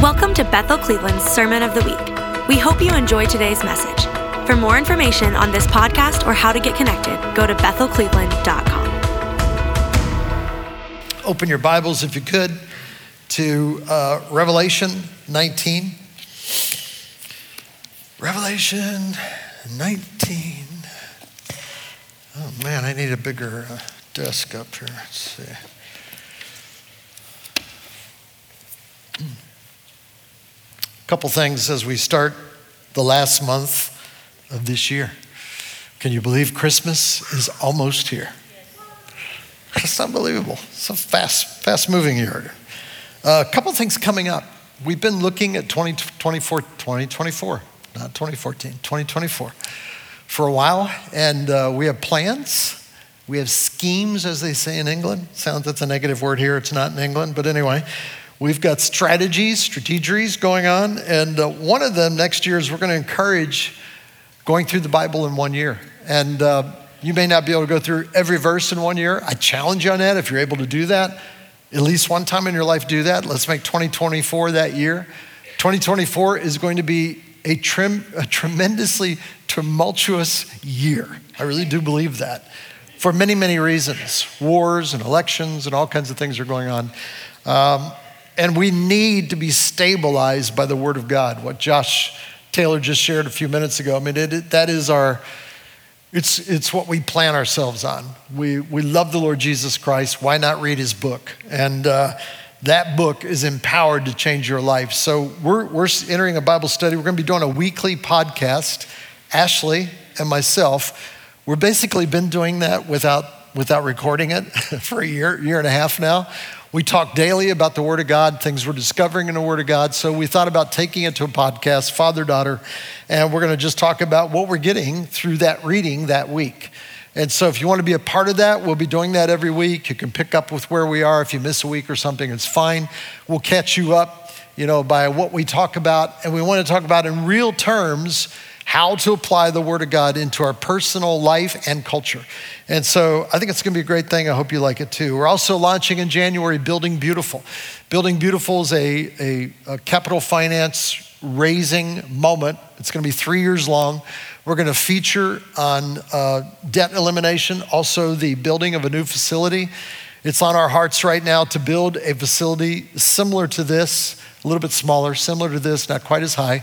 Welcome to Bethel Cleveland's Sermon of the Week. We hope you enjoy today's message. For more information on this podcast or how to get connected, go to bethelcleveland.com. Open your Bibles, if you could, to uh, Revelation 19. Revelation 19. Oh man, I need a bigger uh, desk up here. Let's see. Couple things as we start the last month of this year. Can you believe Christmas is almost here? It's unbelievable. It's a fast, fast moving year. Uh, a couple things coming up. We've been looking at 2024, 2024, not 2014, 2024 for a while, and uh, we have plans. We have schemes, as they say in England. Sounds that's a negative word here. It's not in England, but anyway, We've got strategies, strategies going on, and uh, one of them next year is we're going to encourage going through the Bible in one year. And uh, you may not be able to go through every verse in one year. I challenge you on that if you're able to do that. At least one time in your life, do that. Let's make 2024 that year. 2024 is going to be a, trim, a tremendously tumultuous year. I really do believe that for many, many reasons. Wars and elections and all kinds of things are going on. Um, and we need to be stabilized by the Word of God. What Josh Taylor just shared a few minutes ago. I mean, it, it, that is our, it's, it's what we plan ourselves on. We, we love the Lord Jesus Christ. Why not read his book? And uh, that book is empowered to change your life. So we're, we're entering a Bible study. We're going to be doing a weekly podcast. Ashley and myself, we've basically been doing that without, without recording it for a year, year and a half now. We talk daily about the Word of God, things we're discovering in the Word of God. So we thought about taking it to a podcast, father daughter, and we're going to just talk about what we're getting through that reading that week. And so if you want to be a part of that, we'll be doing that every week. You can pick up with where we are. If you miss a week or something, it's fine. We'll catch you up, you know, by what we talk about. And we want to talk about in real terms how to apply the Word of God into our personal life and culture. And so I think it's going to be a great thing. I hope you like it too. We're also launching in January Building Beautiful. Building Beautiful is a, a, a capital finance raising moment. It's going to be three years long. We're going to feature on uh, debt elimination, also the building of a new facility. It's on our hearts right now to build a facility similar to this a little bit smaller, similar to this, not quite as high,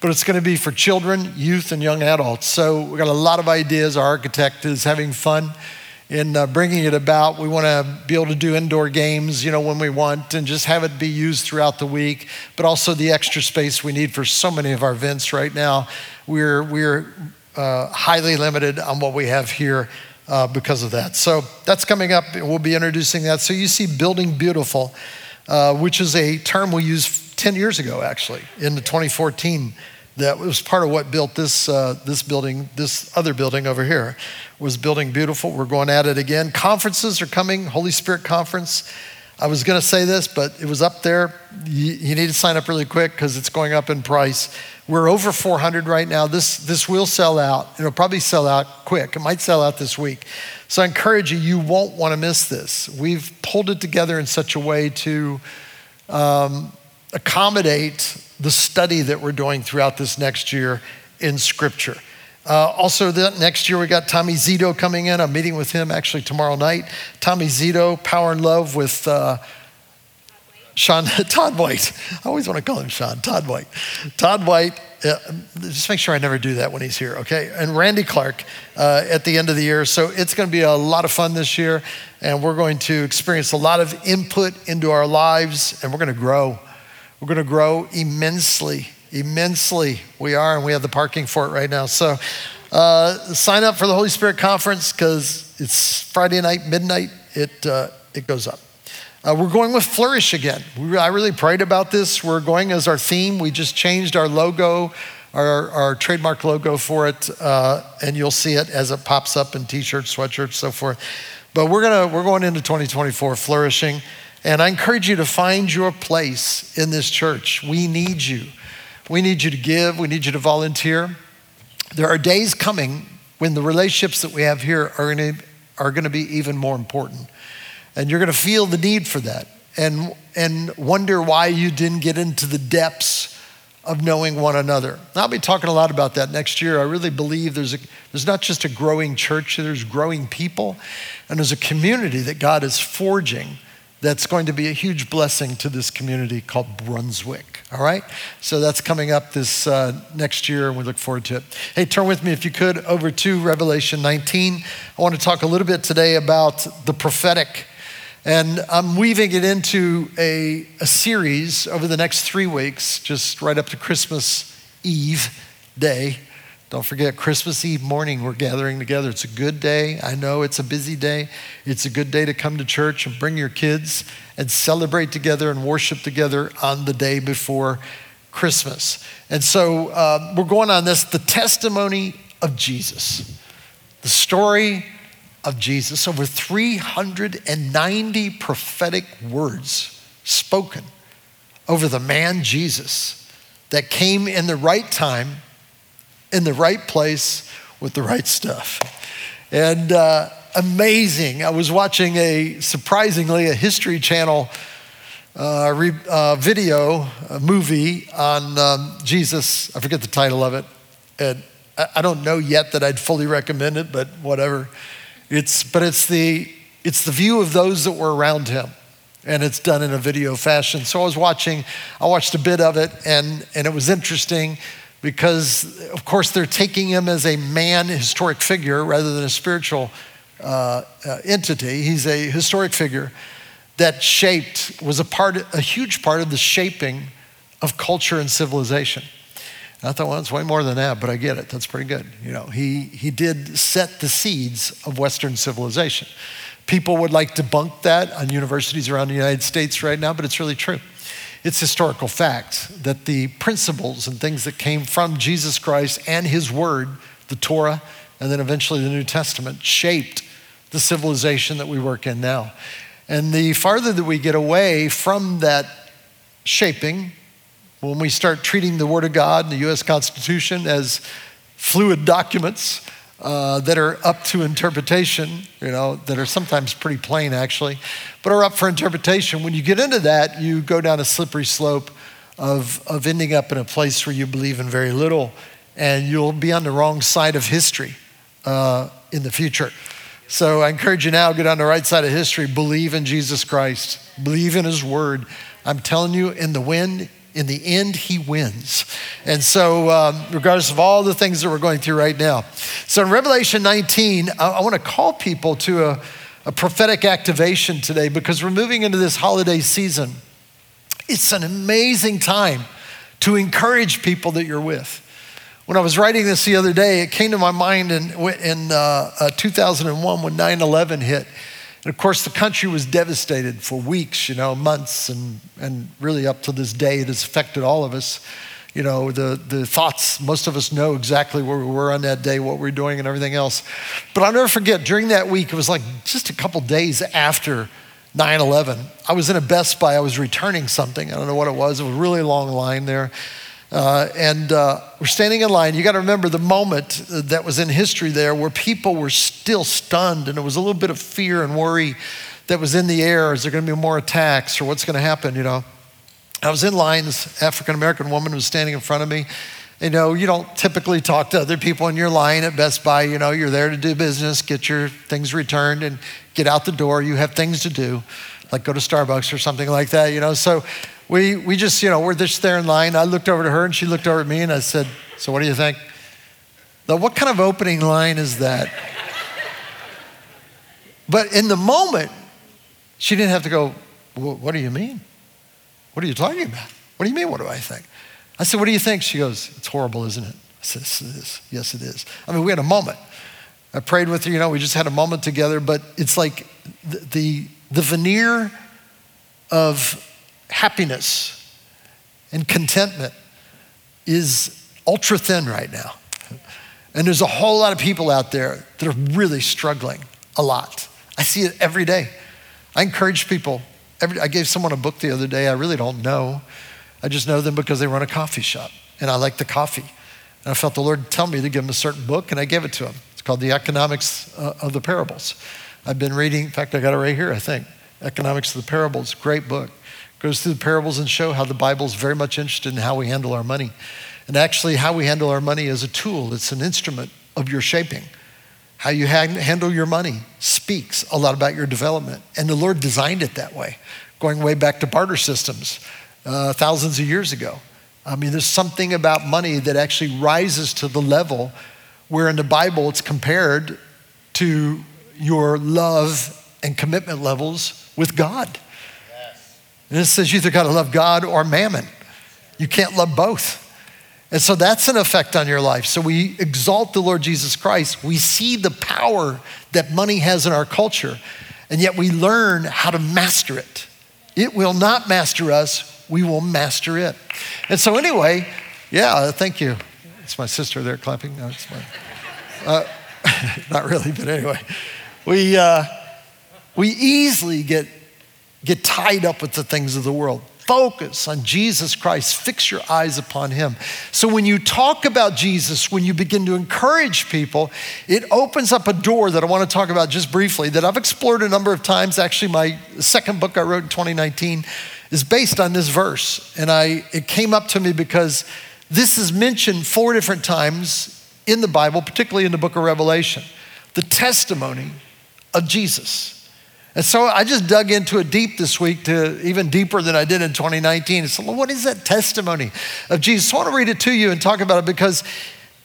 but it's going to be for children, youth, and young adults. So we've got a lot of ideas. Our architect is having fun in uh, bringing it about. We want to be able to do indoor games, you know, when we want, and just have it be used throughout the week. But also the extra space we need for so many of our events right now. We're we're uh, highly limited on what we have here uh, because of that. So that's coming up. We'll be introducing that. So you see, building beautiful uh, which is a term we used 10 years ago, actually, in the 2014. That was part of what built this, uh, this building, this other building over here, was Building Beautiful. We're going at it again. Conferences are coming, Holy Spirit Conference. I was going to say this, but it was up there. You, you need to sign up really quick because it's going up in price. We're over 400 right now. This, this will sell out. It'll probably sell out quick. It might sell out this week. So I encourage you, you won't want to miss this. We've pulled it together in such a way to um, accommodate the study that we're doing throughout this next year in Scripture. Uh, also, the, next year we got Tommy Zito coming in. I'm meeting with him actually tomorrow night. Tommy Zito, Power and Love with uh, Sean Todd White. I always want to call him Sean Todd White. Todd White uh, just make sure I never do that when he's here, okay? And Randy Clark uh, at the end of the year. So it's going to be a lot of fun this year, and we're going to experience a lot of input into our lives, and we're going to grow. We're going to grow immensely, immensely. We are, and we have the parking for it right now. So uh, sign up for the Holy Spirit Conference because it's Friday night, midnight. It, uh, it goes up. Uh, we're going with Flourish again. We, I really prayed about this. We're going as our theme. We just changed our logo, our, our trademark logo for it, uh, and you'll see it as it pops up in t-shirts, sweatshirts, so forth. But we're gonna we're going into 2024 flourishing, and I encourage you to find your place in this church. We need you. We need you to give. We need you to volunteer. There are days coming when the relationships that we have here are going to, are going to be even more important. And you're going to feel the need for that. and, and wonder why you didn't get into the depths of knowing one another. And I'll be talking a lot about that next year. I really believe there's, a, there's not just a growing church, there's growing people, and there's a community that God is forging that's going to be a huge blessing to this community called Brunswick. All right? So that's coming up this uh, next year, and we look forward to it. Hey, turn with me, if you could, over to Revelation 19. I want to talk a little bit today about the prophetic. And I'm weaving it into a, a series over the next three weeks, just right up to Christmas Eve day. Don't forget, Christmas Eve morning, we're gathering together. It's a good day. I know it's a busy day. It's a good day to come to church and bring your kids and celebrate together and worship together on the day before Christmas. And so uh, we're going on this the testimony of Jesus, the story of Jesus. Over 390 prophetic words spoken over the man Jesus that came in the right time in the right place with the right stuff. And uh, amazing. I was watching a surprisingly a History Channel uh, re, uh, video, a movie on um, Jesus. I forget the title of it. And I, I don't know yet that I'd fully recommend it, but whatever. It's, but it's the, it's the view of those that were around him and it's done in a video fashion. So I was watching, I watched a bit of it, and, and it was interesting because, of course, they're taking him as a man historic figure rather than a spiritual uh, uh, entity. He's a historic figure that shaped, was a part, a huge part of the shaping of culture and civilization. And I thought, well, it's way more than that, but I get it. That's pretty good. You know, he, he did set the seeds of Western civilization. People would like to debunk that on universities around the United States right now, but it's really true. It's historical fact that the principles and things that came from Jesus Christ and his word, the Torah, and then eventually the New Testament, shaped the civilization that we work in now. And the farther that we get away from that shaping, when we start treating the Word of God and the US Constitution as fluid documents, uh, that are up to interpretation, you know, that are sometimes pretty plain actually, but are up for interpretation. When you get into that, you go down a slippery slope of, of ending up in a place where you believe in very little and you'll be on the wrong side of history uh, in the future. So I encourage you now, get on the right side of history, believe in Jesus Christ, believe in His Word. I'm telling you, in the wind, in the end, he wins. And so, um, regardless of all the things that we're going through right now. So, in Revelation 19, I, I want to call people to a, a prophetic activation today because we're moving into this holiday season. It's an amazing time to encourage people that you're with. When I was writing this the other day, it came to my mind in, in uh, uh, 2001 when 9 11 hit. And of course, the country was devastated for weeks, you know, months, and, and really up to this day, it has affected all of us. You know, the, the thoughts, most of us know exactly where we were on that day, what we we're doing, and everything else. But I'll never forget, during that week, it was like just a couple days after 9 11, I was in a Best Buy, I was returning something. I don't know what it was, it was a really long line there. Uh, and uh, we're standing in line. You got to remember the moment that was in history there where people were still stunned, and it was a little bit of fear and worry that was in the air. Is there going to be more attacks, or what's going to happen? You know, I was in line. This African American woman was standing in front of me. You know, you don't typically talk to other people in your line at Best Buy. You know, you're there to do business, get your things returned, and get out the door. You have things to do, like go to Starbucks or something like that. You know, so we, we just, you know, we're just there in line. I looked over to her and she looked over at me and I said, So what do you think? Now, what kind of opening line is that? but in the moment, she didn't have to go, What do you mean? What are you talking about? What do you mean, what do I think? I said, What do you think? She goes, It's horrible, isn't it? I said, Yes, it is. Yes, it is. I mean, we had a moment. I prayed with her, you know, we just had a moment together, but it's like the, the, the veneer of happiness and contentment is ultra thin right now. And there's a whole lot of people out there that are really struggling a lot. I see it every day. I encourage people. Every, I gave someone a book the other day I really don't know. I just know them because they run a coffee shop and I like the coffee. And I felt the Lord tell me to give them a certain book and I gave it to him. It's called The Economics uh, of the Parables. I've been reading, in fact, I got it right here, I think. Economics of the Parables, great book. Goes through the parables and show how the Bible is very much interested in how we handle our money. And actually, how we handle our money is a tool, it's an instrument of your shaping. How you handle your money speaks a lot about your development. And the Lord designed it that way, going way back to barter systems uh, thousands of years ago. I mean, there's something about money that actually rises to the level where in the Bible it's compared to your love and commitment levels with God. And it says you either got to love God or mammon. You can't love both. And so that's an effect on your life. So we exalt the Lord Jesus Christ. We see the power that money has in our culture, and yet we learn how to master it. It will not master us, we will master it. And so, anyway, yeah, thank you. It's my sister there clapping. No, it's my, uh, not really, but anyway, we, uh, we easily get, get tied up with the things of the world. Focus on Jesus Christ. Fix your eyes upon Him. So, when you talk about Jesus, when you begin to encourage people, it opens up a door that I want to talk about just briefly that I've explored a number of times. Actually, my second book I wrote in 2019 is based on this verse. And I, it came up to me because this is mentioned four different times in the Bible, particularly in the book of Revelation. The testimony of Jesus. And so I just dug into it deep this week to even deeper than I did in 2019. And So, what is that testimony of Jesus? So I want to read it to you and talk about it because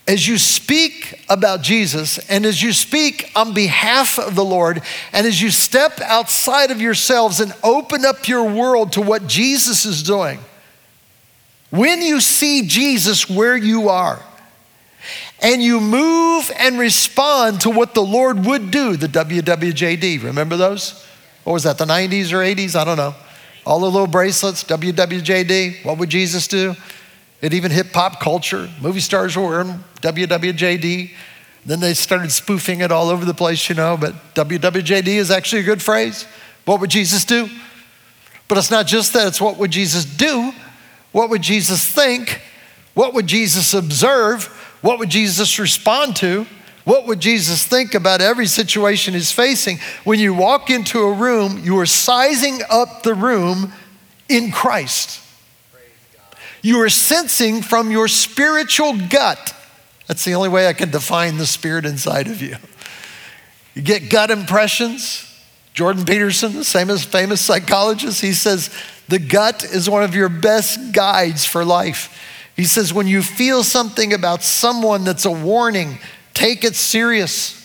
as you speak about Jesus and as you speak on behalf of the Lord and as you step outside of yourselves and open up your world to what Jesus is doing, when you see Jesus where you are, and you move and respond to what the Lord would do, the WWJD. Remember those? Or was that, the 90s or 80s? I don't know. All the little bracelets, WWJD. What would Jesus do? It even hit pop culture. Movie stars were wearing WWJD. Then they started spoofing it all over the place, you know, but WWJD is actually a good phrase. What would Jesus do? But it's not just that, it's what would Jesus do? What would Jesus think? What would Jesus observe? What would Jesus respond to? What would Jesus think about every situation he's facing? When you walk into a room, you are sizing up the room in Christ. You are sensing from your spiritual gut. That's the only way I can define the spirit inside of you. You get gut impressions. Jordan Peterson, the famous, famous psychologist, he says the gut is one of your best guides for life. He says, when you feel something about someone that's a warning, take it serious.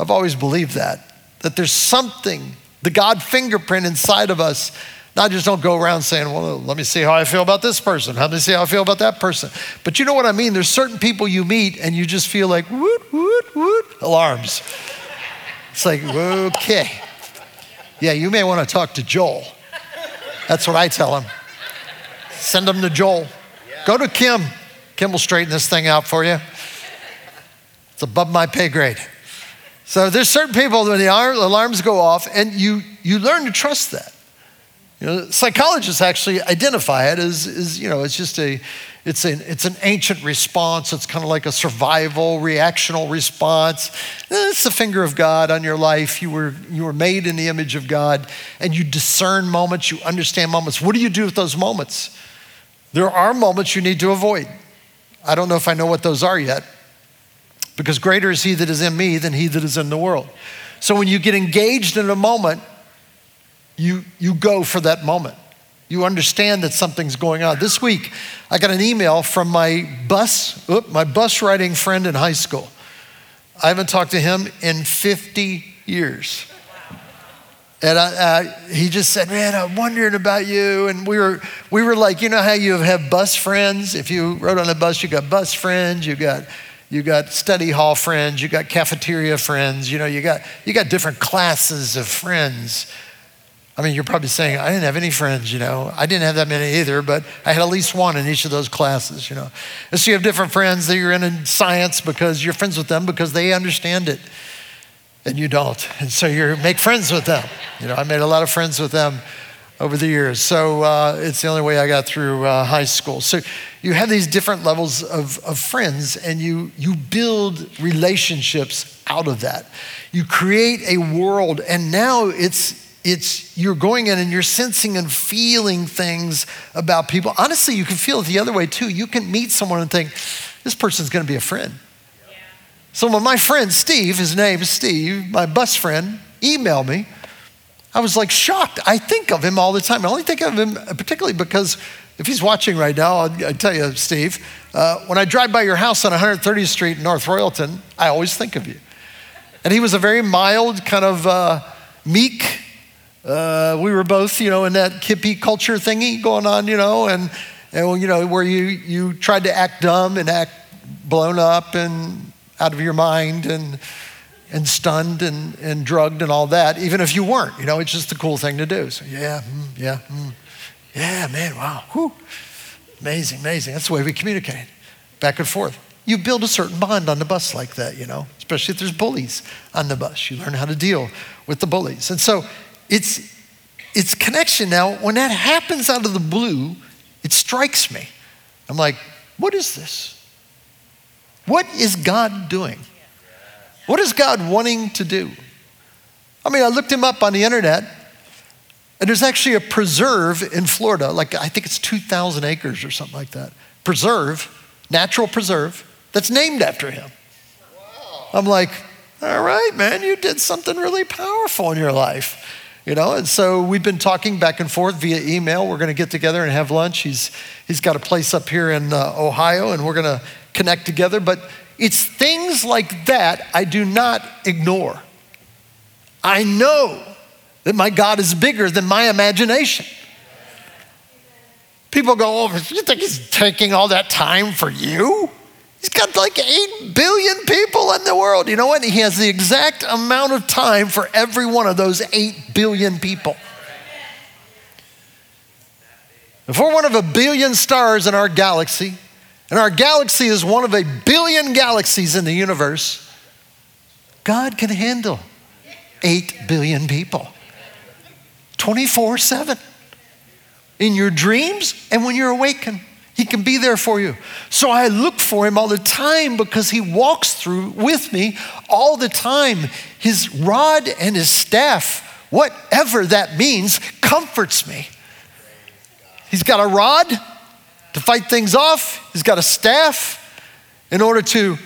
I've always believed that, that there's something, the God fingerprint inside of us. Not just don't go around saying, well, let me see how I feel about this person. Let me see how I feel about that person. But you know what I mean? There's certain people you meet and you just feel like, woot, woot, woot, alarms. It's like, okay. Yeah, you may want to talk to Joel. That's what I tell him. Send him to Joel. Go to Kim. Kim will straighten this thing out for you. It's above my pay grade. So there's certain people when the alarms go off, and you you learn to trust that. You know, psychologists actually identify it as, as you know, it's just a, it's an, it's an ancient response. It's kind of like a survival, reactional response. Eh, it's the finger of God on your life. You were, you were made in the image of God, and you discern moments, you understand moments. What do you do with those moments? There are moments you need to avoid. I don't know if I know what those are yet, because greater is He that is in me than He that is in the world. So when you get engaged in a moment, you, you go for that moment. You understand that something's going on. This week, I got an email from my bus, my bus riding friend in high school. I haven't talked to him in 50 years. And I, I, he just said, "Man, I'm wondering about you." And we were, we were like, you know how you have bus friends. If you rode on a bus, you got bus friends, you got, you got study hall friends, you got cafeteria friends. You know, you got, you got different classes of friends. I mean, you're probably saying, "I didn't have any friends." You know, I didn't have that many either, but I had at least one in each of those classes. You know, and so you have different friends that you're in in science because you're friends with them because they understand it and you don't. And so you make friends with them. You know, I made a lot of friends with them over the years. So uh, it's the only way I got through uh, high school. So you have these different levels of, of friends, and you, you build relationships out of that. You create a world, and now it's, it's you're going in and you're sensing and feeling things about people. Honestly, you can feel it the other way too. You can meet someone and think, this person's going to be a friend. So when my friend Steve, his name is Steve, my bus friend, emailed me, I was like shocked. I think of him all the time. I only think of him particularly because if he's watching right now, i tell you, Steve, uh, when I drive by your house on 130th Street in North Royalton, I always think of you. And he was a very mild, kind of uh, meek. Uh, we were both, you know, in that hippie culture thingy going on, you know, and, and you know, where you, you tried to act dumb and act blown up and out of your mind and, and stunned and, and drugged and all that, even if you weren't. You know, it's just a cool thing to do. So, yeah, mm, yeah, mm, yeah, man, wow, whew. Amazing, amazing. That's the way we communicate back and forth. You build a certain bond on the bus like that, you know, especially if there's bullies on the bus. You learn how to deal with the bullies. And so it's, it's connection. Now, when that happens out of the blue, it strikes me. I'm like, what is this? What is God doing? What is God wanting to do? I mean, I looked him up on the internet, and there's actually a preserve in Florida, like I think it's 2,000 acres or something like that. Preserve, natural preserve, that's named after him. Wow. I'm like, all right, man, you did something really powerful in your life. You know, and so we've been talking back and forth via email. We're going to get together and have lunch. He's, he's got a place up here in uh, Ohio, and we're going to connect together. But it's things like that I do not ignore. I know that my God is bigger than my imagination. People go, oh, you think he's taking all that time for you? He's got like 8 billion people in the world. You know what? He has the exact amount of time for every one of those 8 billion people. If we're one of a billion stars in our galaxy, and our galaxy is one of a billion galaxies in the universe, God can handle 8 billion people 24 7 in your dreams and when you're awakened. He can be there for you. So I look for him all the time because he walks through with me all the time. His rod and his staff, whatever that means, comforts me. He's got a rod to fight things off, he's got a staff in order to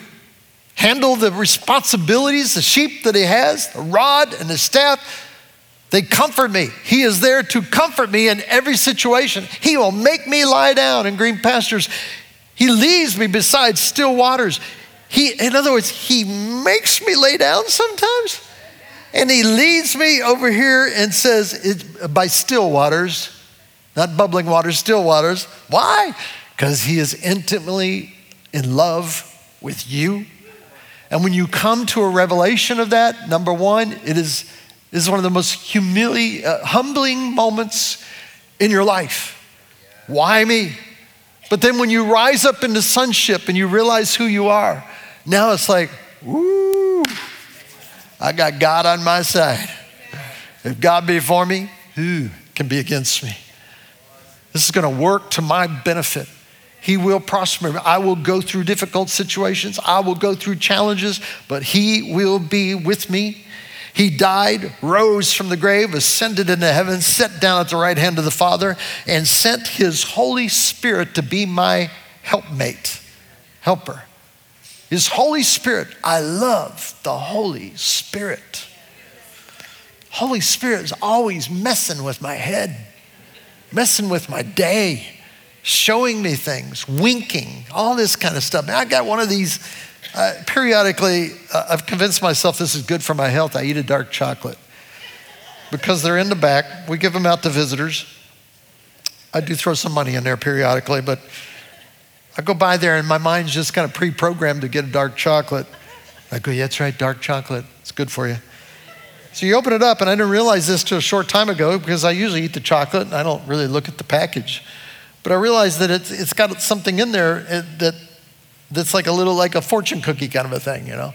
handle the responsibilities, the sheep that he has, the rod and the staff they comfort me. He is there to comfort me in every situation. He will make me lie down in green pastures. He leads me beside still waters. He, in other words, He makes me lay down sometimes. And He leads me over here and says, by still waters, not bubbling waters, still waters. Why? Because He is intimately in love with you. And when you come to a revelation of that, number one, it is this is one of the most humili- uh, humbling moments in your life. Why me? But then when you rise up into sonship and you realize who you are, now it's like, woo, I got God on my side. If God be for me, who can be against me? This is going to work to my benefit. He will prosper me. I will go through difficult situations. I will go through challenges, but He will be with me. He died, rose from the grave, ascended into heaven, sat down at the right hand of the Father, and sent his Holy Spirit to be my helpmate, helper. His Holy Spirit, I love the Holy Spirit. Holy Spirit is always messing with my head, messing with my day, showing me things, winking, all this kind of stuff. Now, I got one of these uh, periodically, uh, I've convinced myself this is good for my health. I eat a dark chocolate because they're in the back. We give them out to visitors. I do throw some money in there periodically, but I go by there and my mind's just kind of pre programmed to get a dark chocolate. I go, yeah, that's right, dark chocolate. It's good for you. So you open it up, and I didn't realize this till a short time ago because I usually eat the chocolate and I don't really look at the package. But I realized that it's, it's got something in there that that's like a little like a fortune cookie kind of a thing, you know.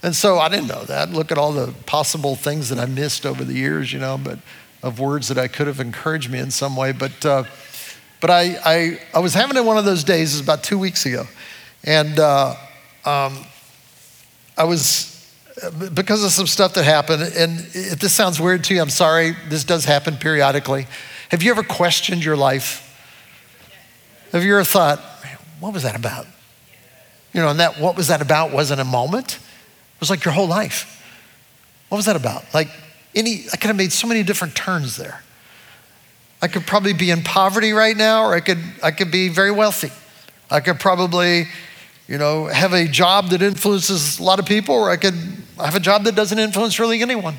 And so I didn't know that. Look at all the possible things that I missed over the years, you know, but of words that I could have encouraged me in some way. But uh, but I, I I was having it one of those days. It was about two weeks ago, and uh, um, I was because of some stuff that happened. And if this sounds weird to you, I'm sorry. This does happen periodically. Have you ever questioned your life? Have you ever thought, what was that about? You know, and that what was that about wasn't a moment. It was like your whole life. What was that about? Like any, I could have made so many different turns there. I could probably be in poverty right now, or I could, I could be very wealthy. I could probably, you know, have a job that influences a lot of people, or I could have a job that doesn't influence really anyone.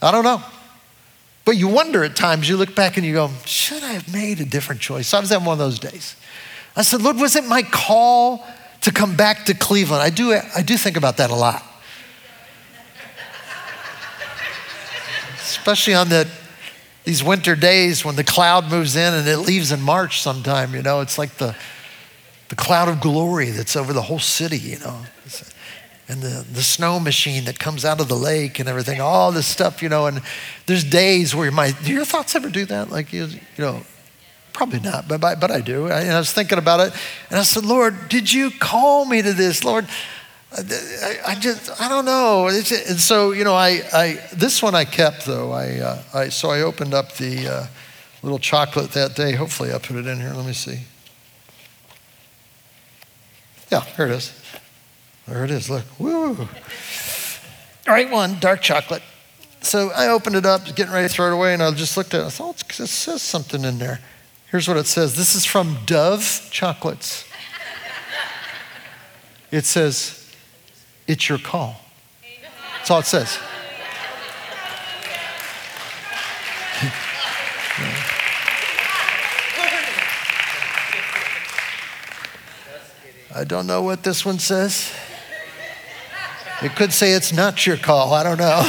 I don't know. But you wonder at times, you look back and you go, should I have made a different choice? I was having one of those days. I said, Lord, was it my call to come back to Cleveland? I do, I do think about that a lot. Especially on the these winter days when the cloud moves in and it leaves in March sometime, you know, it's like the, the cloud of glory that's over the whole city, you know. And the, the snow machine that comes out of the lake and everything, all this stuff, you know. And there's days where might, do your thoughts ever do that? Like, you, you know, probably not, but, but I do. I, I was thinking about it and I said, Lord, did you call me to this? Lord, I, I, just I don't know. and so you know, I, I this one I kept though. I, uh, I so I opened up the uh, little chocolate that day. Hopefully, I put it in here. Let me see. Yeah, here it is. There it is. Look, woo. All right, one dark chocolate. So I opened it up, getting ready to throw it away, and I just looked at it. I thought it says something in there. Here's what it says. This is from Dove Chocolates. It says it's your call. That's all it says. I don't know what this one says. It could say it's not your call. I don't know.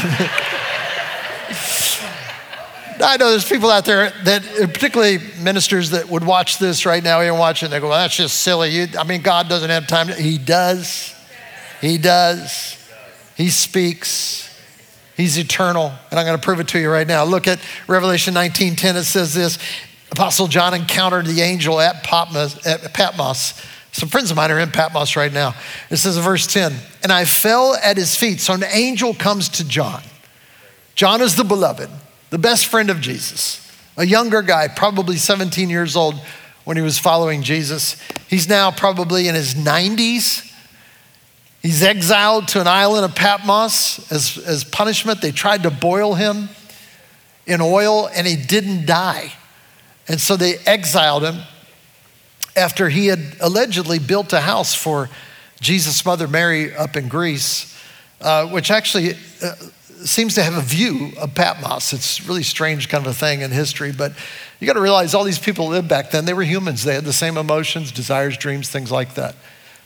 I know there's people out there that, particularly ministers, that would watch this right now. You're watching, they go, well, that's just silly. You, I mean, God doesn't have time. He does. He does. He speaks. He's eternal. And I'm going to prove it to you right now. Look at Revelation 19:10. It says this Apostle John encountered the angel at Patmos, at Patmos. Some friends of mine are in Patmos right now. It says in verse 10, and I fell at his feet. So an angel comes to John. John is the beloved, the best friend of Jesus, a younger guy, probably 17 years old when he was following Jesus. He's now probably in his 90s. He's exiled to an island of Patmos as, as punishment. They tried to boil him in oil and he didn't die. And so they exiled him after he had allegedly built a house for Jesus' mother Mary up in Greece, uh, which actually uh, seems to have a view of Patmos. It's really strange kind of a thing in history, but you got to realize all these people lived back then. They were humans. They had the same emotions, desires, dreams, things like that.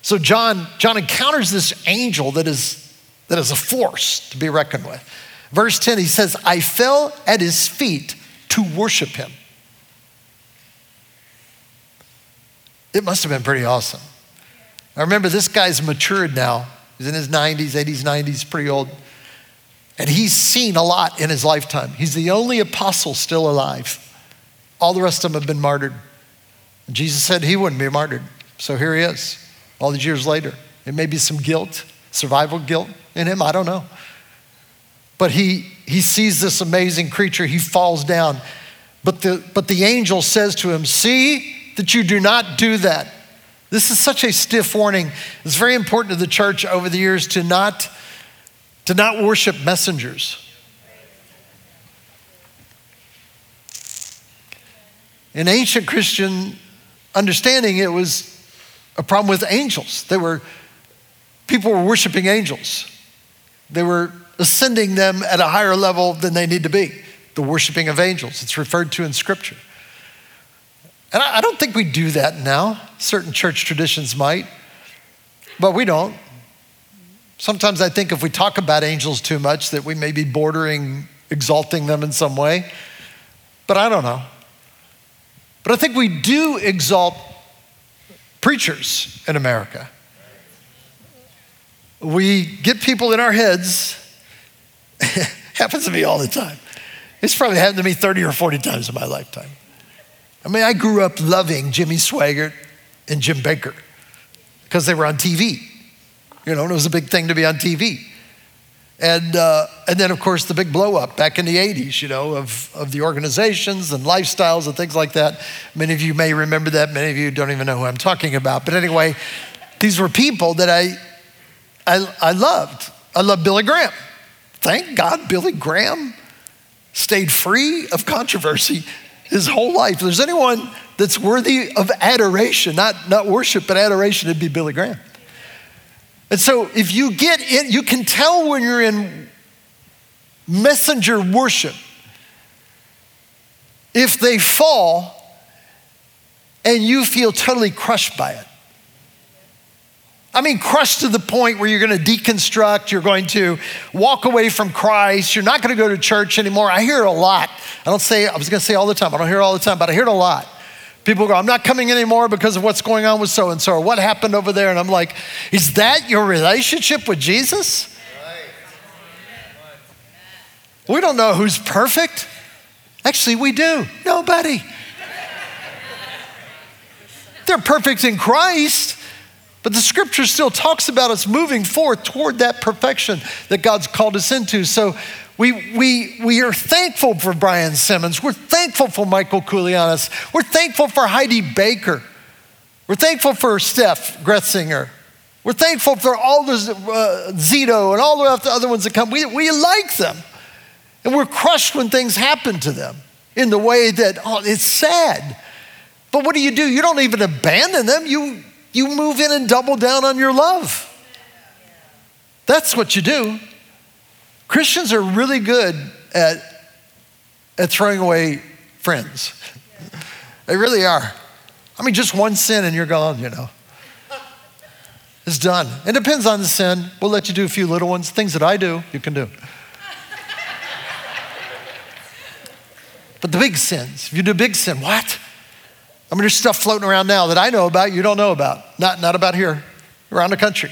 So John, John encounters this angel that is, that is a force to be reckoned with. Verse 10, he says, I fell at his feet to worship him. It must have been pretty awesome. I remember this guy's matured now. He's in his 90s, 80s, 90s, pretty old. And he's seen a lot in his lifetime. He's the only apostle still alive. All the rest of them have been martyred. Jesus said he wouldn't be martyred. So here he is all these years later. It may be some guilt, survival guilt in him, I don't know. But he, he sees this amazing creature, he falls down. But the, but the angel says to him, See that you do not do that. This is such a stiff warning. It's very important to the church over the years to not, to not worship messengers. In ancient Christian understanding, it was a problem with angels. They were, people were worshiping angels. They were ascending them at a higher level than they need to be. The worshiping of angels. It's referred to in Scripture. And I, I don't think we do that now. Certain church traditions might, but we don't. Sometimes I think if we talk about angels too much, that we may be bordering exalting them in some way. But I don't know. But I think we do exalt preachers in America. We get people in our heads, happens to me all the time. It's probably happened to me 30 or 40 times in my lifetime. I mean, I grew up loving Jimmy Swaggart and Jim Bakker because they were on TV. You know, and it was a big thing to be on TV. And, uh, and then, of course, the big blow up back in the 80s, you know, of, of the organizations and lifestyles and things like that. Many of you may remember that. Many of you don't even know who I'm talking about. But anyway, these were people that I, I, I loved. I loved Billy Graham. Thank God Billy Graham stayed free of controversy his whole life. If there's anyone that's worthy of adoration, not, not worship, but adoration, it'd be Billy Graham. And so if you get in, you can tell when you're in messenger worship if they fall and you feel totally crushed by it. I mean, crushed to the point where you're going to deconstruct, you're going to walk away from Christ, you're not going to go to church anymore. I hear it a lot. I don't say, I was going to say all the time, I don't hear it all the time, but I hear it a lot. People go, I'm not coming anymore because of what's going on with so and so, what happened over there. And I'm like, is that your relationship with Jesus? We don't know who's perfect. Actually, we do. Nobody. They're perfect in Christ, but the scripture still talks about us moving forth toward that perfection that God's called us into. So we, we, we are thankful for Brian Simmons. We're thankful for Michael Koulianos. We're thankful for Heidi Baker. We're thankful for Steph Gretzinger. We're thankful for all the uh, Zito and all the other ones that come. We, we like them. And we're crushed when things happen to them in the way that, oh, it's sad. But what do you do? You don't even abandon them. You, you move in and double down on your love. That's what you do. Christians are really good at, at throwing away friends. They really are. I mean, just one sin and you're gone, you know. It's done. It depends on the sin. We'll let you do a few little ones. Things that I do, you can do. But the big sins, if you do a big sin, what? I mean, there's stuff floating around now that I know about, you don't know about. Not, not about here, around the country.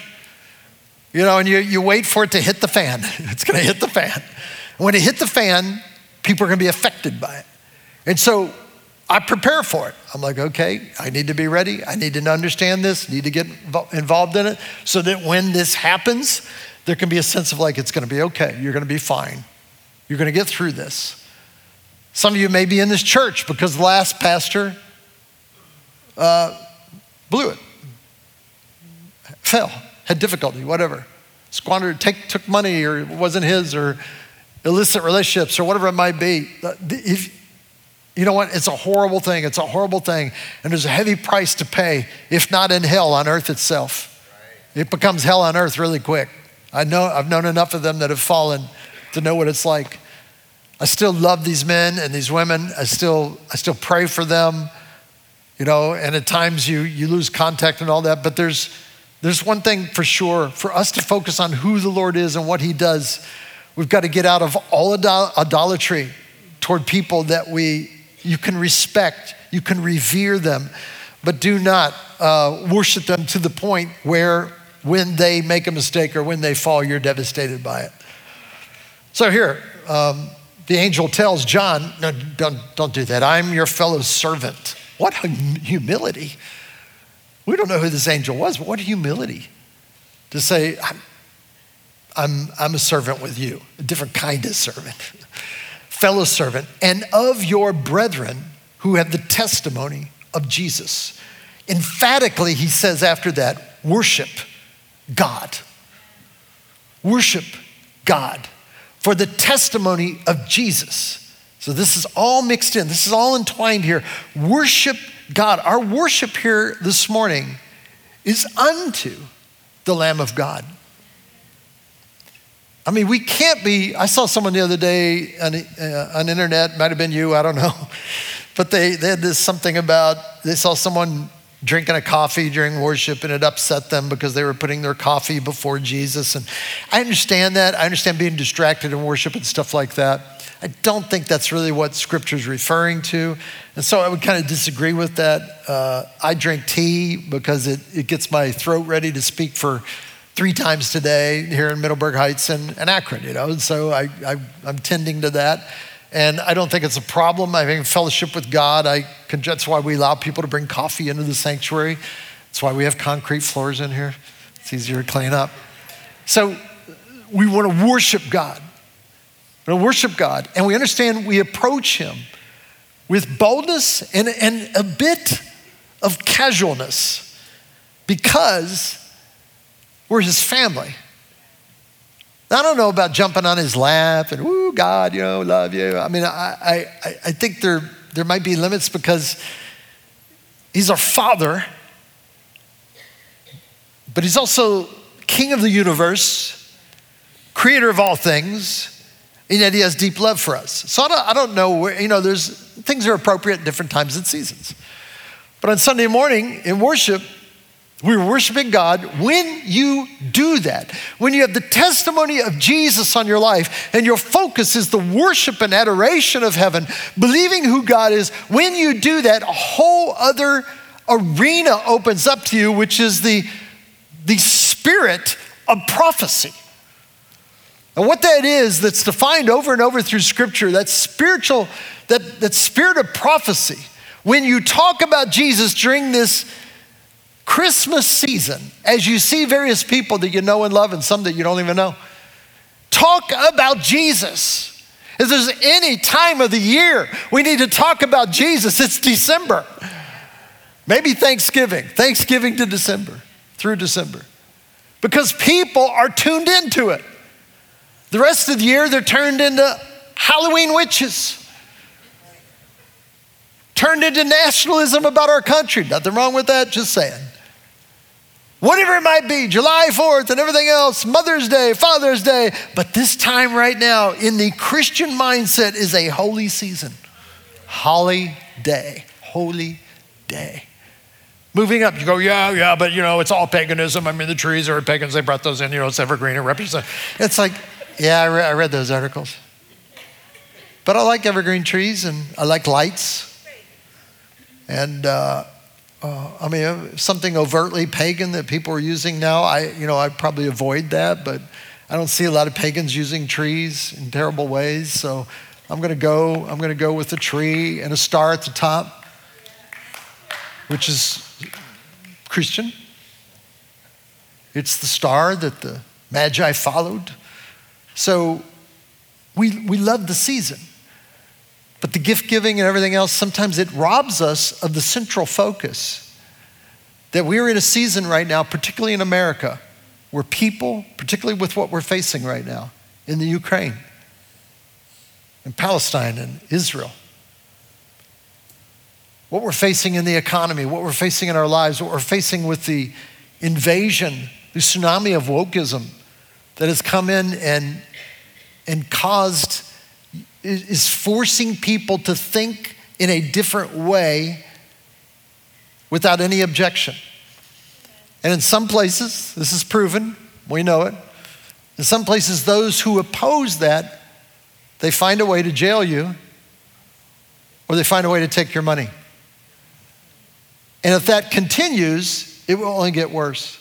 You know, and you, you wait for it to hit the fan. It's going to hit the fan. When it hit the fan, people are going to be affected by it. And so I prepare for it. I'm like, okay, I need to be ready. I need to understand this, need to get involved in it so that when this happens, there can be a sense of like, it's going to be okay. You're going to be fine. You're going to get through this. Some of you may be in this church because the last pastor uh, blew it, fell had difficulty, whatever. Squandered, take, took money or wasn't his or illicit relationships or whatever it might be. If, you know what? It's a horrible thing. It's a horrible thing. And there's a heavy price to pay, if not in hell, on earth itself. It becomes hell on earth really quick. I know, I've known enough of them that have fallen to know what it's like. I still love these men and these women. I still, I still pray for them, you know, and at times you, you lose contact and all that, but there's, there's one thing for sure for us to focus on who the Lord is and what He does. We've got to get out of all idolatry toward people that we you can respect, you can revere them, but do not uh, worship them to the point where when they make a mistake or when they fall, you're devastated by it. So here, um, the angel tells John, no, don't, don't do that. I'm your fellow servant. What humility. We don't know who this angel was, but what humility to say, I'm, I'm, I'm a servant with you, a different kind of servant, fellow servant, and of your brethren who have the testimony of Jesus. Emphatically, he says after that, worship God. Worship God for the testimony of Jesus. So this is all mixed in, this is all entwined here. Worship God. Our worship here this morning is unto the Lamb of God. I mean, we can't be. I saw someone the other day on, uh, on internet, might have been you, I don't know, but they, they had this something about, they saw someone drinking a coffee during worship and it upset them because they were putting their coffee before Jesus. And I understand that. I understand being distracted in worship and stuff like that. I don't think that's really what Scripture is referring to. And so I would kind of disagree with that. Uh, I drink tea because it, it gets my throat ready to speak for three times today here in Middleburg Heights and, and Akron, you know. And so I, I, I'm tending to that. And I don't think it's a problem. I think fellowship with God, I can, that's why we allow people to bring coffee into the sanctuary. That's why we have concrete floors in here. It's easier to clean up. So we want to worship God. To worship God. And we understand we approach Him with boldness and, and a bit of casualness because we're His family. I don't know about jumping on his lap and, ooh, God, you know, love you. I mean, I, I, I think there, there might be limits because he's our father, but he's also king of the universe, creator of all things, and yet he has deep love for us. So I don't, I don't know where, you know, there's things are appropriate at different times and seasons. But on Sunday morning in worship, we're worshiping God. When you do that, when you have the testimony of Jesus on your life and your focus is the worship and adoration of heaven, believing who God is, when you do that, a whole other arena opens up to you, which is the, the spirit of prophecy. And what that is, that's defined over and over through scripture, that spiritual, that, that spirit of prophecy. When you talk about Jesus during this Christmas season, as you see various people that you know and love and some that you don't even know, talk about Jesus. If there's any time of the year we need to talk about Jesus, it's December. Maybe Thanksgiving, Thanksgiving to December, through December. Because people are tuned into it. The rest of the year, they're turned into Halloween witches, turned into nationalism about our country. Nothing wrong with that, just saying whatever it might be, July 4th and everything else, Mother's Day, Father's Day. But this time right now, in the Christian mindset, is a holy season. Holy day. Holy day. Moving up, you go, yeah, yeah, but you know, it's all paganism. I mean, the trees are pagans. They brought those in, you know, it's evergreen. It represents. It's like, yeah, I, re- I read those articles. But I like evergreen trees and I like lights. And, uh, uh, I mean, uh, something overtly pagan that people are using now. I, you know, I probably avoid that, but I don't see a lot of pagans using trees in terrible ways. So I'm going to go. I'm going to go with a tree and a star at the top, which is Christian. It's the star that the Magi followed. So we, we love the season. But the gift giving and everything else, sometimes it robs us of the central focus. That we're in a season right now, particularly in America, where people, particularly with what we're facing right now in the Ukraine, in Palestine and Israel, what we're facing in the economy, what we're facing in our lives, what we're facing with the invasion, the tsunami of wokeism that has come in and, and caused is forcing people to think in a different way without any objection. And in some places, this is proven, we know it. In some places, those who oppose that, they find a way to jail you or they find a way to take your money. And if that continues, it will only get worse.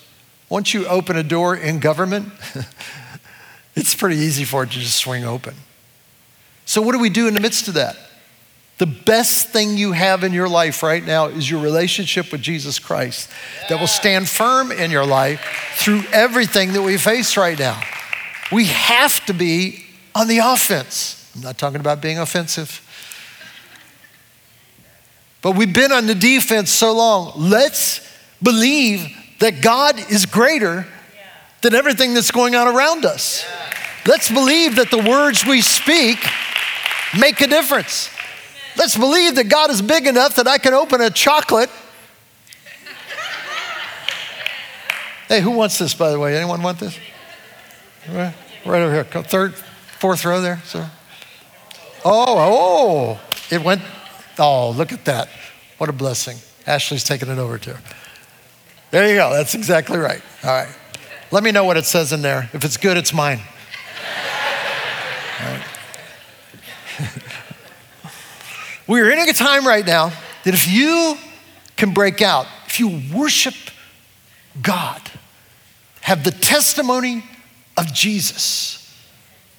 Once you open a door in government, it's pretty easy for it to just swing open. So, what do we do in the midst of that? The best thing you have in your life right now is your relationship with Jesus Christ that will stand firm in your life through everything that we face right now. We have to be on the offense. I'm not talking about being offensive. But we've been on the defense so long. Let's believe that God is greater than everything that's going on around us. Let's believe that the words we speak make a difference. Let's believe that God is big enough that I can open a chocolate. Hey, who wants this, by the way? Anyone want this? Right, over here. Third, fourth row there, sir. Oh, oh, it went. Oh, look at that. What a blessing. Ashley's taking it over to her. There you go. That's exactly right. All right. Let me know what it says in there. If it's good, it's mine. Right. We're in a time right now that if you can break out, if you worship God, have the testimony of Jesus,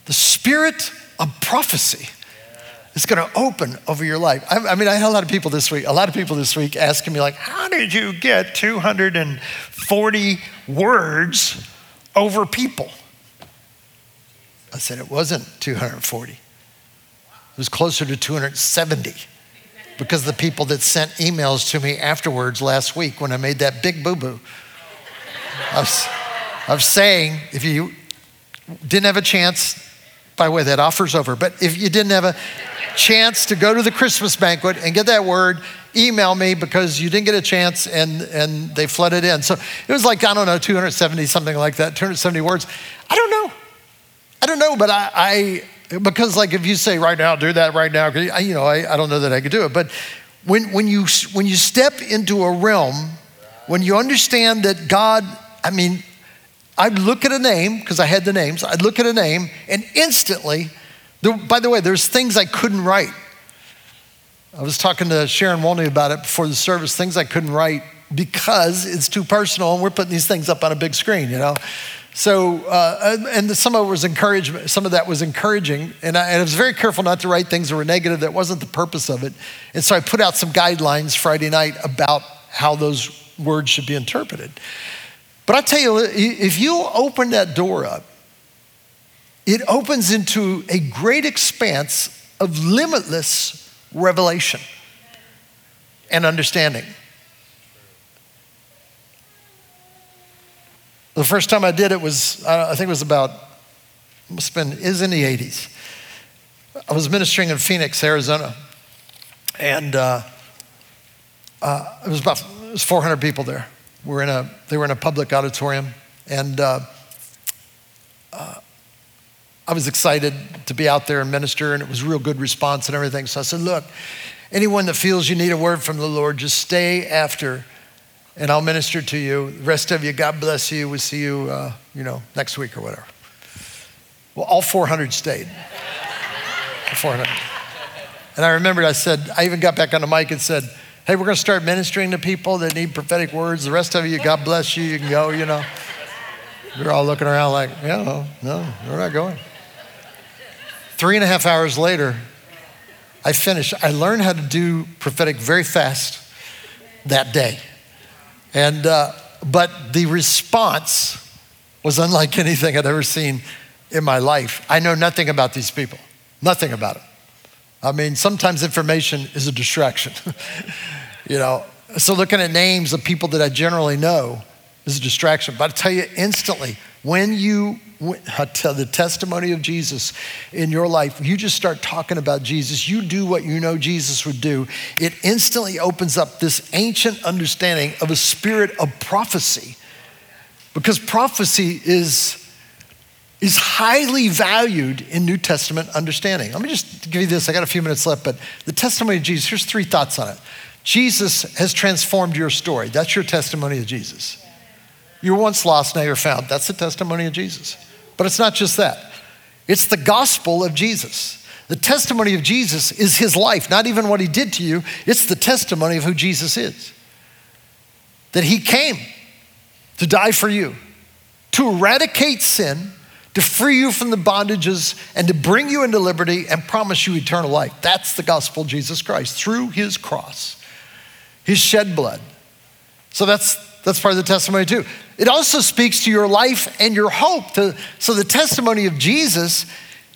the spirit of prophecy is going to open over your life. I, I, mean, I had a lot of people this week, a lot of people this week asking me, like, how did you get 240 words over people? I said, It wasn't 240. It was closer to 270 because the people that sent emails to me afterwards last week when I made that big boo boo of, of saying, if you didn't have a chance, by the way, that offer's over, but if you didn't have a chance to go to the Christmas banquet and get that word, email me because you didn't get a chance and, and they flooded in. So it was like, I don't know, 270, something like that, 270 words. I don't know. I don't know, but I, I because like if you say right now, do that right now, I, you know, I, I don't know that I could do it. But when, when, you, when you step into a realm, when you understand that God, I mean, I'd look at a name, because I had the names, I'd look at a name, and instantly, there, by the way, there's things I couldn't write. I was talking to Sharon Wolney about it before the service, things I couldn't write because it's too personal, and we're putting these things up on a big screen, you know? So, uh, and some of it was encouragement, some of that was encouraging. And I, and I was very careful not to write things that were negative. That wasn't the purpose of it. And so I put out some guidelines Friday night about how those words should be interpreted. But I tell you, if you open that door up, it opens into a great expanse of limitless revelation and understanding. The first time I did it was, I think it was about, must have been, is in the 80s. I was ministering in Phoenix, Arizona, and uh, uh, it was about it was 400 people there. We're in a, they were in a public auditorium, and uh, uh, I was excited to be out there and minister, and it was real good response and everything. So I said, look, anyone that feels you need a word from the Lord, just stay after and I'll minister to you. The rest of you, God bless you. We'll see you, uh, you know, next week or whatever. Well, all 400 stayed. 400. And I remembered I said, I even got back on the mic and said, hey, we're going to start ministering to people that need prophetic words. The rest of you, God bless you. You can go, you know. We're all looking around like, yeah, no, no, we're not going. Three and a half hours later, I finished. I learned how to do prophetic very fast that day. And, uh, but the response was unlike anything I'd ever seen in my life. I know nothing about these people, nothing about them. I mean, sometimes information is a distraction, you know. So looking at names of people that I generally know is a distraction. But I tell you instantly, when you tell the testimony of Jesus in your life, you just start talking about Jesus, you do what you know Jesus would do, it instantly opens up this ancient understanding of a spirit of prophecy. Because prophecy is, is highly valued in New Testament understanding. Let me just give you this. I got a few minutes left, but the testimony of Jesus, here's three thoughts on it. Jesus has transformed your story. That's your testimony of Jesus. You were once lost, now you're found. That's the testimony of Jesus. But it's not just that, it's the gospel of Jesus. The testimony of Jesus is his life, not even what he did to you, it's the testimony of who Jesus is. That he came to die for you, to eradicate sin, to free you from the bondages, and to bring you into liberty and promise you eternal life. That's the gospel of Jesus Christ through his cross, his shed blood. So that's that's part of the testimony too. It also speaks to your life and your hope. To, so the testimony of Jesus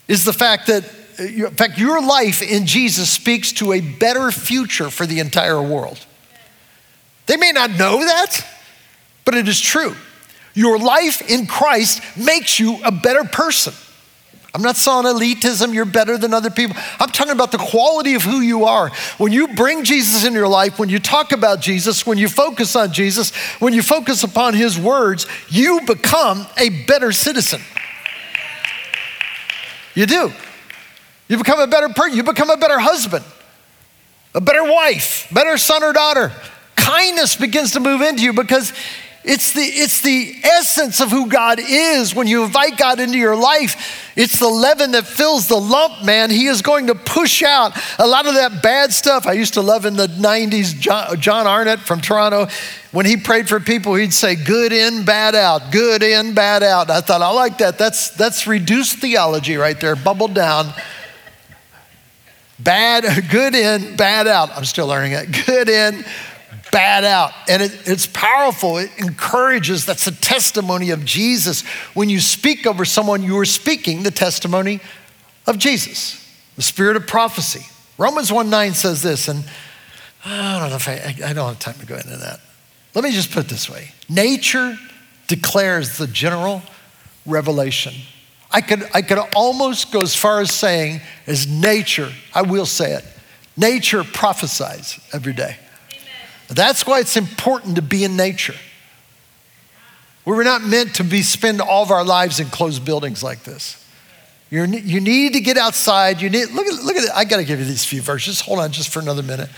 is the fact that, uh, in fact, your life in Jesus speaks to a better future for the entire world. They may not know that, but it is true. Your life in Christ makes you a better person. I'm not saying elitism, you're better than other people. I'm talking about the quality of who you are. When you bring Jesus in your life, when you talk about Jesus, when you focus on Jesus, when you focus upon his words, you become a better citizen. You do. You become a better person, you become a better husband, a better wife, better son or daughter. Kindness begins to move into you because it's the, it's the essence of who God is when you invite God into your life. It's the leaven that fills the lump, man. He is going to push out a lot of that bad stuff. I used to love in the 90s John, Arnott from Toronto. When he prayed for people, he'd say, good in, bad out, good in, bad out. I thought, I like that. That's, that's reduced theology right there, bubbled down. Bad, good in, bad out. I'm still learning it. Good in, bad out. And it, it's powerful. It encourages. That's the testimony of Jesus. When you speak over someone, you are speaking the testimony of Jesus, the spirit of prophecy. Romans 1 9 says this, and I don't know if I, I don't have time to go into that. Let me just put it this way nature declares the general revelation. I could, I could almost go as far as saying, as nature, I will say it, nature prophesies every day. That's why it's important to be in nature. We're not meant to be spend all of our lives in closed buildings like this. You're, you need to get outside. You need look at look at it. I got to give you these few verses. Hold on, just for another minute.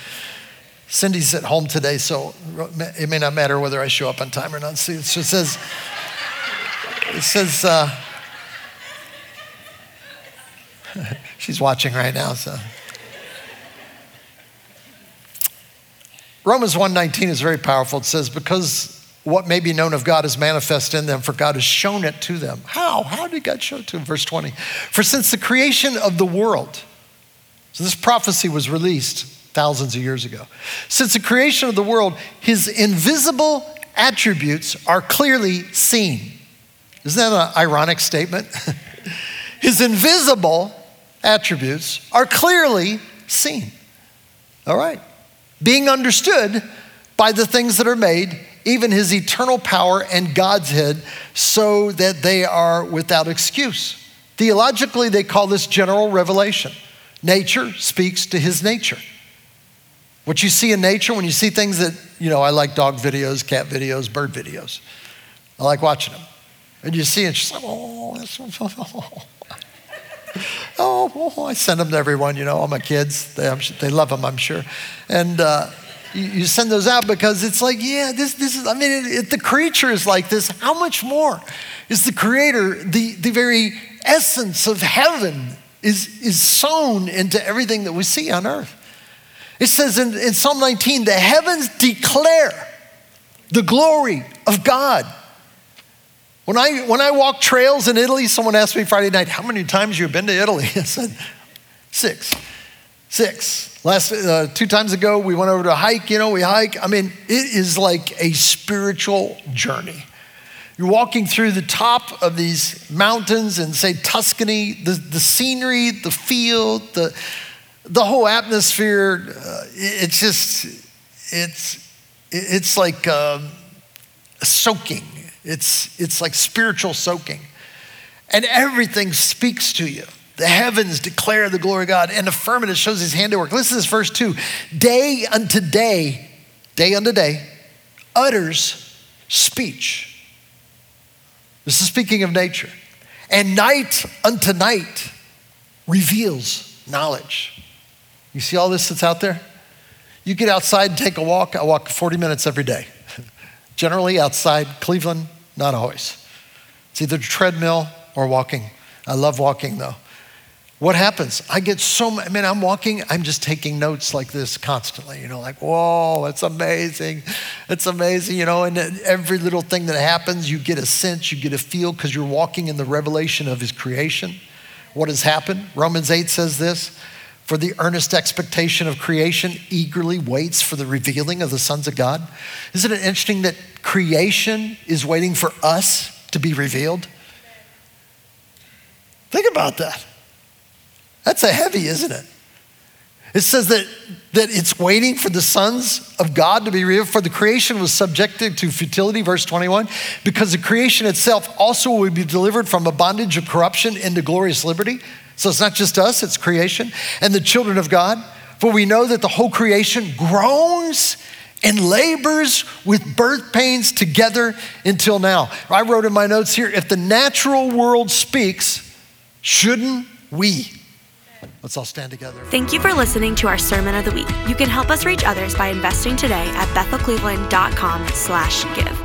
Cindy's at home today, so it may not matter whether I show up on time or not. See, it says, it says, uh, she's watching right now, so. Romans 1:19 is very powerful. It says, because what may be known of God is manifest in them, for God has shown it to them. How? How did God show it to them? Verse 20. For since the creation of the world, so this prophecy was released thousands of years ago. Since the creation of the world, his invisible attributes are clearly seen. Isn't that an ironic statement? his invisible attributes are clearly seen. All right. Being understood by the things that are made, even his eternal power and God's head, so that they are without excuse. Theologically, they call this general revelation. Nature speaks to his nature. What you see in nature, when you see things that, you know, I like dog videos, cat videos, bird videos. I like watching them. And you see it, she's like, oh, that's so, oh, oh, I send them to everyone, you know, all my kids. They, they love them, I'm sure. And uh, you, you, send those out because it's like, yeah, this, this is, I mean, it, the creature is like this. How much more is the creator, the, the very essence of heaven is, is sown into everything that we see on earth? It says in, in Psalm 19, the heavens declare the glory of God. When I, when I walk trails in Italy, someone asked me Friday night, How many times you have been to Italy? I said, Six. Six. Last uh, two times ago, we went over to hike. You know, we hike. I mean, it is like a spiritual journey. You're walking through the top of these mountains and say Tuscany, the, the scenery, the field, the, the whole atmosphere, uh, it's just, it's, it's like um, soaking. It's, it's like spiritual soaking. And everything speaks to you. The heavens declare the glory of God, and the firmament shows his handiwork. Listen to this verse 2. Day unto day, day unto day, utters speech. This is speaking of nature. And night unto night reveals knowledge. You see all this that's out there? You get outside and take a walk. I walk 40 minutes every day. Generally outside Cleveland, not always. It's either treadmill or walking. I love walking though. What happens? I get so, I mean, I'm walking, I'm just taking notes like this constantly, you know, like, whoa, it's amazing. It's amazing, you know, and every little thing that happens, you get a sense, you get a feel because you're walking in the revelation of his creation. What has happened? Romans 8 says this for the earnest expectation of creation eagerly waits for the revealing of the sons of God. Isn't it interesting that creation is waiting for us to be revealed? Think about that. That's a heavy, isn't it? It says that, that it's waiting for the sons of God to be revealed, for the creation was subjected to futility, verse 21, because the creation itself also will be delivered from a bondage of corruption into glorious liberty. So it's not just us, it's creation and the children of God. For we know that the whole creation groans and labors with birth pains together until now. I wrote in my notes here if the natural world speaks, shouldn't we? Let's all stand together. Thank you for listening to our Sermon of the Week. You can help us reach others by investing today at bethelcleveland.com slash give.